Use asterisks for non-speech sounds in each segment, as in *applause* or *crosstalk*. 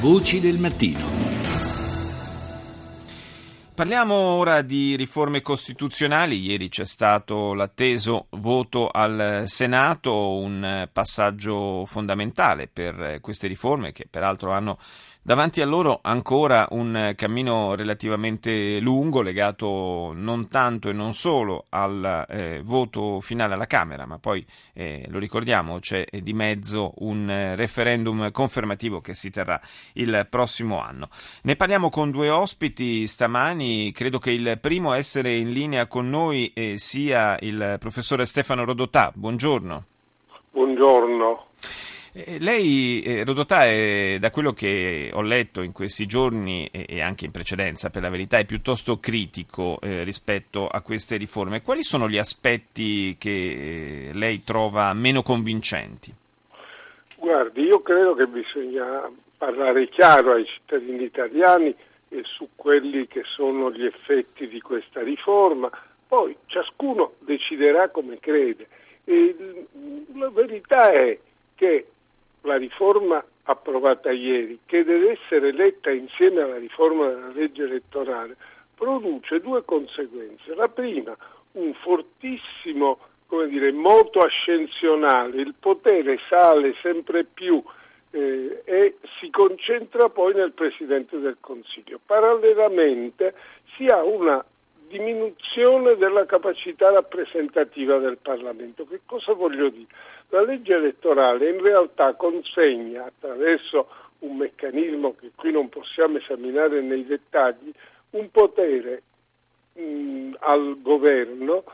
Voci del mattino. Parliamo ora di riforme costituzionali. Ieri c'è stato l'atteso voto al Senato, un passaggio fondamentale per queste riforme che peraltro hanno Davanti a loro ancora un cammino relativamente lungo legato non tanto e non solo al eh, voto finale alla Camera, ma poi eh, lo ricordiamo c'è di mezzo un referendum confermativo che si terrà il prossimo anno. Ne parliamo con due ospiti stamani, credo che il primo a essere in linea con noi eh, sia il professore Stefano Rodotà. Buongiorno. Buongiorno. Eh, lei, eh, Rodotà, da quello che ho letto in questi giorni e, e, anche in precedenza, per la verità, è piuttosto critico eh, rispetto a queste riforme. Quali sono gli aspetti che eh, lei trova meno convincenti? Guardi, io credo che bisogna parlare chiaro ai cittadini italiani su quelli che sono gli effetti di questa riforma, poi ciascuno deciderà come crede. E la verità è che la riforma approvata ieri, che deve essere letta insieme alla riforma della legge elettorale, produce due conseguenze. La prima, un fortissimo come dire, moto ascensionale, il potere sale sempre più eh, e si concentra poi nel Presidente del Consiglio. Parallelamente si ha una diminuzione della capacità rappresentativa del Parlamento. Che cosa voglio dire? La legge elettorale in realtà consegna attraverso un meccanismo che qui non possiamo esaminare nei dettagli, un potere mh, al governo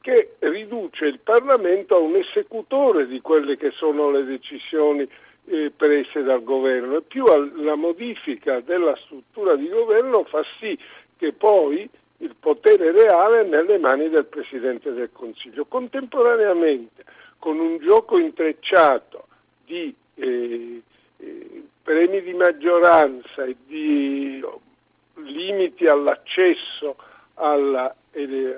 che riduce il Parlamento a un esecutore di quelle che sono le decisioni eh, prese dal governo e più la modifica della struttura di governo fa sì che poi il potere reale nelle mani del Presidente del Consiglio. Contemporaneamente con un gioco intrecciato di eh, eh, premi di maggioranza e di limiti all'accesso alla,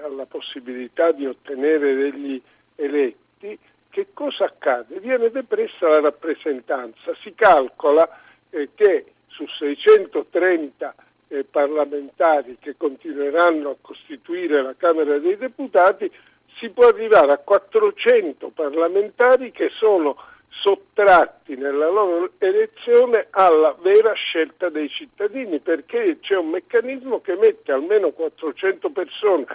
alla possibilità di ottenere degli eletti, che cosa accade? Viene depressa la rappresentanza, si calcola eh, che su 630 eh, parlamentari che continueranno a costituire la Camera dei Deputati, si può arrivare a 400 parlamentari che sono sottratti nella loro elezione alla vera scelta dei cittadini perché c'è un meccanismo che mette almeno 400 persone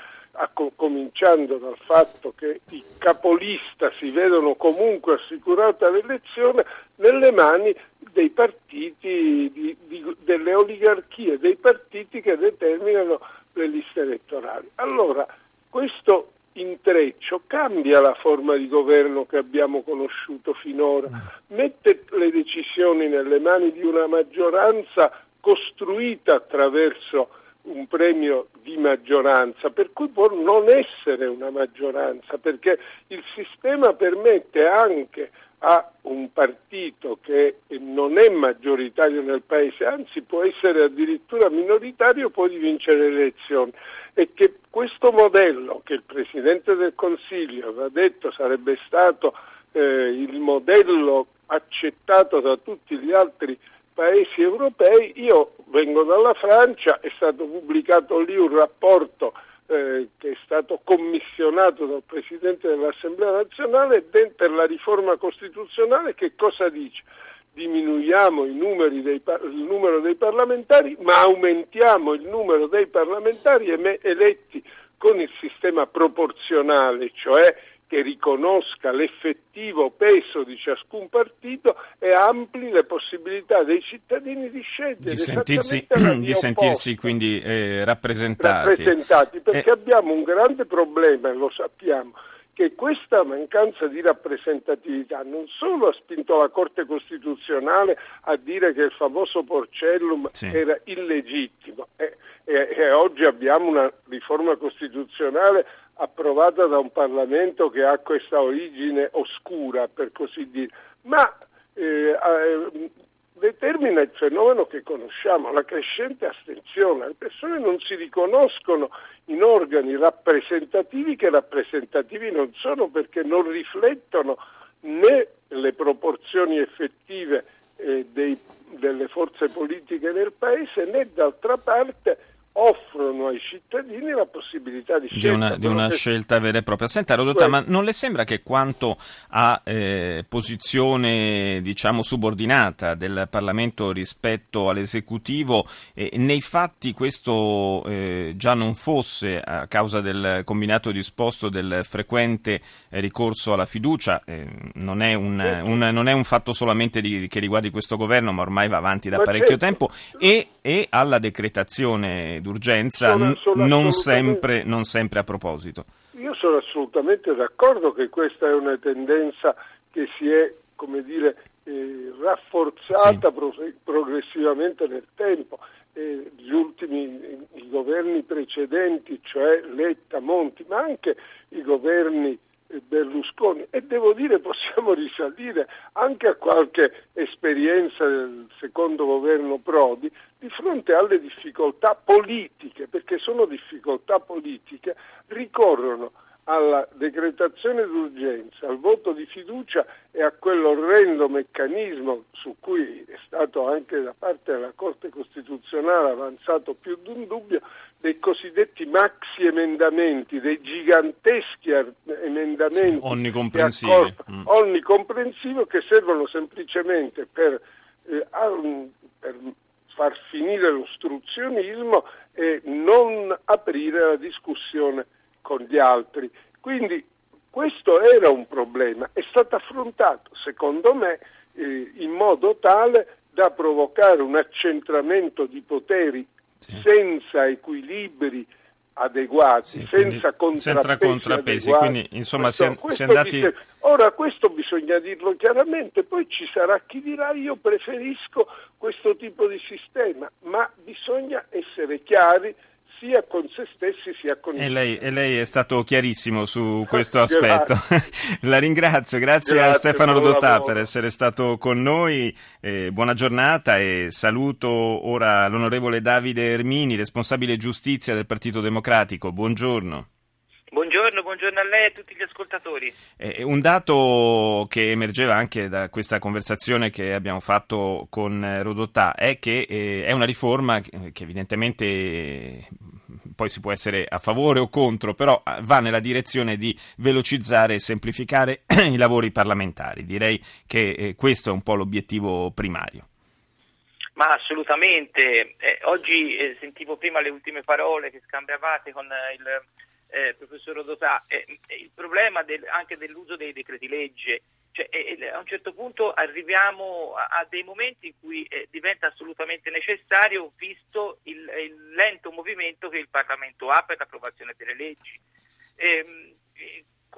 cominciando dal fatto che i capolista si vedono comunque assicurata l'elezione nelle mani dei partiti, di, di, delle oligarchie, dei partiti che determinano le liste elettorali. Allora, questo intreccio cambia la forma di governo che abbiamo conosciuto finora, mm. mette le decisioni nelle mani di una maggioranza costruita attraverso un premio di maggioranza, per cui può non essere una maggioranza, perché il sistema permette anche a un partito che non è maggioritario nel paese, anzi può essere addirittura minoritario, poi di vincere le elezioni. E che questo modello che il Presidente del Consiglio aveva detto sarebbe stato eh, il modello accettato da tutti gli altri paesi europei, io vengo dalla Francia, è stato pubblicato lì un rapporto eh, che è stato commissionato dal Presidente dell'Assemblea nazionale per la riforma costituzionale che cosa dice? Diminuiamo dei, il numero dei parlamentari ma aumentiamo il numero dei parlamentari eletti con il sistema proporzionale, cioè che riconosca l'effettivo peso di ciascun partito e ampli le possibilità dei cittadini di scegliere. Di sentirsi, *clears throat* di sentirsi quindi eh, rappresentati. rappresentati. perché eh. abbiamo un grande problema, e lo sappiamo, che questa mancanza di rappresentatività non solo ha spinto la Corte Costituzionale a dire che il famoso Porcellum sì. era illegittimo e, e, e oggi abbiamo una riforma costituzionale approvata da un Parlamento che ha questa origine oscura, per così dire, ma eh, eh, determina il fenomeno che conosciamo, la crescente astensione. Le persone non si riconoscono in organi rappresentativi che rappresentativi non sono perché non riflettono né le proporzioni effettive eh, dei, delle forze politiche nel Paese né d'altra parte offrono ai cittadini la possibilità di scelta. Di una, di una che... scelta vera e propria. Senta, Rodotà, ma non le sembra che quanto a eh, posizione, diciamo, subordinata del Parlamento rispetto all'esecutivo, eh, nei fatti questo eh, già non fosse a causa del combinato disposto del frequente ricorso alla fiducia, eh, non è, un, un, non, è un, fatto solamente di, che riguardi questo governo, ma ormai va avanti da ma parecchio certo. tempo, e, e alla decretazione d'urgenza sono, sono non, sempre, non sempre a proposito. Io sono assolutamente d'accordo che questa è una tendenza che si è, come dire, eh, rafforzata sì. pro- progressivamente nel tempo. Eh, gli ultimi i governi precedenti, cioè Letta, Monti, ma anche i governi Berlusconi. E devo dire *laughs* possiamo risalire anche a qualche esperienza del secondo governo Prodi di fronte alle difficoltà politiche, perché sono difficoltà politiche, ricorrono alla decretazione d'urgenza, al voto di fiducia e a quell'orrendo meccanismo su cui è stato anche da parte della Corte Costituzionale avanzato più di un dubbio dei cosiddetti maxi emendamenti, dei giganteschi emendamenti sì, onnicomprensivi. Accordo, mm. onnicomprensivo che servono semplicemente per, eh, per far finire l'ostruzionismo e non aprire la discussione con gli altri. Quindi questo era un problema, è stato affrontato secondo me eh, in modo tale da provocare un accentramento di poteri sì. senza equilibri adeguati, sì, senza contrappesi, contrappesi quindi insomma si è andati... Dice, ora questo bisogna dirlo chiaramente, poi ci sarà chi dirà io preferisco questo tipo di sistema, ma bisogna essere chiari sia con se stessi sia con e lei, e lei è stato chiarissimo su *laughs* questo aspetto. *laughs* La ringrazio, grazie, grazie a Stefano Rodotà per essere stato con noi. Eh, buona giornata e saluto ora l'onorevole Davide Ermini, responsabile giustizia del Partito Democratico. Buongiorno. Buongiorno, buongiorno, a lei e a tutti gli ascoltatori. Eh, un dato che emergeva anche da questa conversazione che abbiamo fatto con Rodotà è che eh, è una riforma che, che evidentemente poi si può essere a favore o contro, però eh, va nella direzione di velocizzare e semplificare *clears throat* i lavori parlamentari. Direi che eh, questo è un po' l'obiettivo primario. Ma assolutamente. Eh, oggi eh, sentivo prima le ultime parole che scambiavate con eh, il eh, professor Rodotà. il problema del, anche dell'uso dei decreti legge cioè, a un certo punto arriviamo a, a dei momenti in cui eh, diventa assolutamente necessario, visto il, il, lento movimento che il Parlamento ha per l'approvazione delle leggi. Ehm,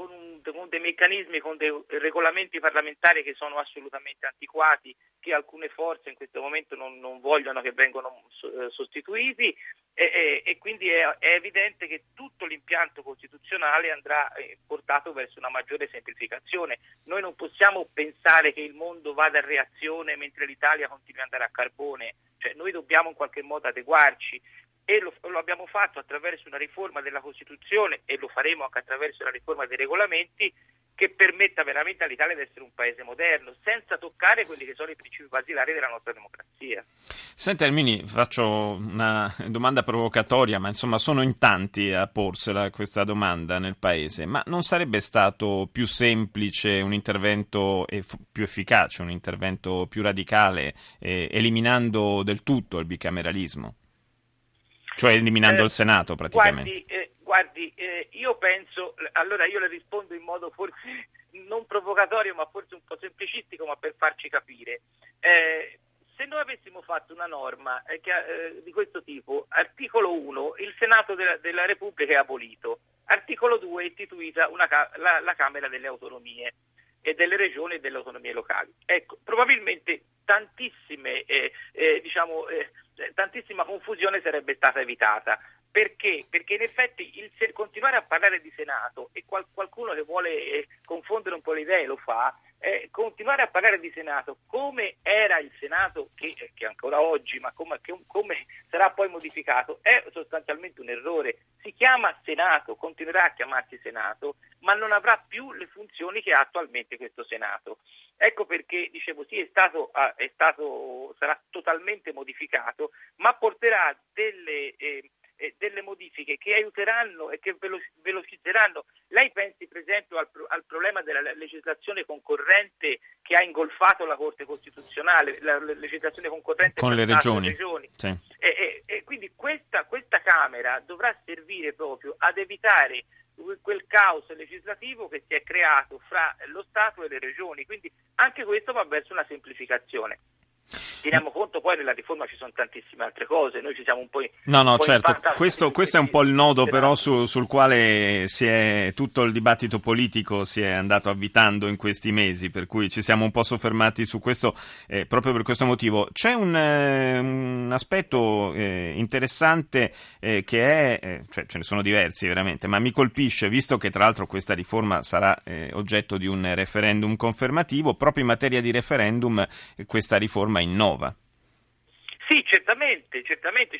con, un, con, dei meccanismi, con dei regolamenti parlamentari che sono assolutamente antiquati, che alcune forze in questo momento non, non vogliono che vengano eh, sostituiti. E, e, e quindi è, è, evidente che tutto l'impianto costituzionale andrà eh, portato verso una maggiore semplificazione. Noi non possiamo pensare che il mondo vada a reazione mentre l'Italia continua ad andare a carbone, cioè, noi dobbiamo in qualche modo adeguarci e lo, lo, abbiamo fatto attraverso una riforma della Costituzione e lo faremo anche attraverso la riforma dei regolamenti che permetta veramente all'Italia di essere un paese moderno, senza toccare quelli che sono i principi basilari della nostra democrazia. Senta Ermini, faccio una domanda provocatoria, ma insomma sono in tanti a porsela questa domanda nel paese, ma non sarebbe stato più semplice un intervento più efficace, un intervento più radicale, eh, eliminando del tutto il bicameralismo? Cioè eliminando eh, il Senato praticamente. Guardi, eh, guardi eh, io penso, allora io le rispondo in modo forse non provocatorio ma forse un po' semplicistico ma per farci capire. Eh, se noi avessimo fatto una norma eh, che, eh, di questo tipo, articolo 1, il Senato della, della Repubblica è abolito, articolo 2 è istituita una, la, la Camera delle Autonomie e delle regioni e delle autonomie locali. Ecco, probabilmente tantissime, eh, eh, diciamo, eh, tantissima confusione sarebbe stata evitata. Perché? Perché in effetti il, continuare a parlare di Senato e qual, qualcuno che vuole eh, confondere un po' le idee lo fa, eh, continuare a parlare di Senato come era il Senato, che, che ancora oggi, ma come, che, come, sarà poi modificato, è sostanzialmente un errore. Si chiama Senato, continuerà a chiamarsi Senato, ma non avrà più le funzioni che ha attualmente questo Senato. Ecco perché dicevo sì, è stato, ah, è stato, sarà totalmente modificato, ma porterà delle, eh, eh, delle modifiche che aiuteranno e che velocizzeranno. Lei pensi per esempio al, al, problema della legislazione concorrente che ha ingolfato la Corte Costituzionale, la, la legislazione concorrente con le regioni. regioni. Sì. E, e, e, quindi questa, questa Camera dovrà servire proprio ad evitare quel caos legislativo che si è creato fra lo Stato e le regioni, quindi anche questo va verso una semplificazione. Teniamo conto poi nella riforma ci sono tantissime altre cose, noi ci siamo un po'... No, no, certo, questo, questo, è un po' il nodo però su, sul quale è, tutto il dibattito politico si è andato avvitando in questi mesi, per cui ci siamo un po' soffermati su questo eh, proprio per questo motivo. C'è un, eh, un aspetto eh, interessante eh, che è, eh, cioè ce ne sono diversi veramente, ma mi colpisce, visto che tra l'altro questa riforma sarà eh, oggetto di un referendum confermativo, proprio in materia di referendum questa riforma innova nuova. Sì, certamente, certamente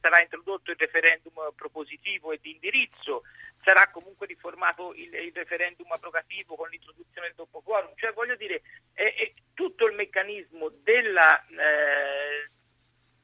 sarà introdotto il referendum propositivo e di indirizzo, sarà comunque riformato il, il referendum abrogativo con l'introduzione del doppio quorum, cioè voglio dire, è, è tutto il meccanismo della, eh,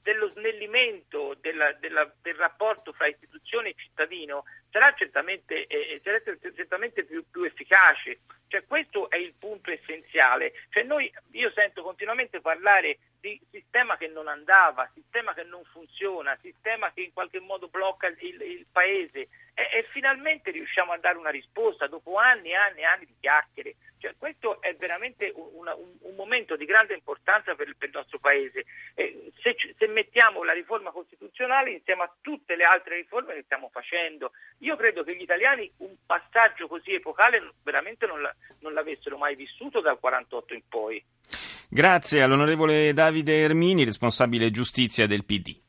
dello snellimento della, della, del rapporto fra istituzione e cittadino sarà certamente, eh, sarà certamente più, più efficace. Cioè, questo è il punto essenziale. Cioè, noi, io sento continuamente parlare di sistema che non andava, sistema che non funziona, sistema che in qualche modo blocca il, il paese e, e, finalmente riusciamo a dare una risposta dopo anni e anni e anni di chiacchiere. Cioè, questo è veramente un, un, un, momento di grande importanza per, per il nostro paese. Eh, se, se, mettiamo la riforma costituzionale insieme a tutte le altre riforme che stiamo facendo, io credo che gli italiani un passaggio così epocale veramente non, la, non l'avessero mai vissuto dal 48 in poi. Grazie all'onorevole Davide Ermini, responsabile giustizia del PD.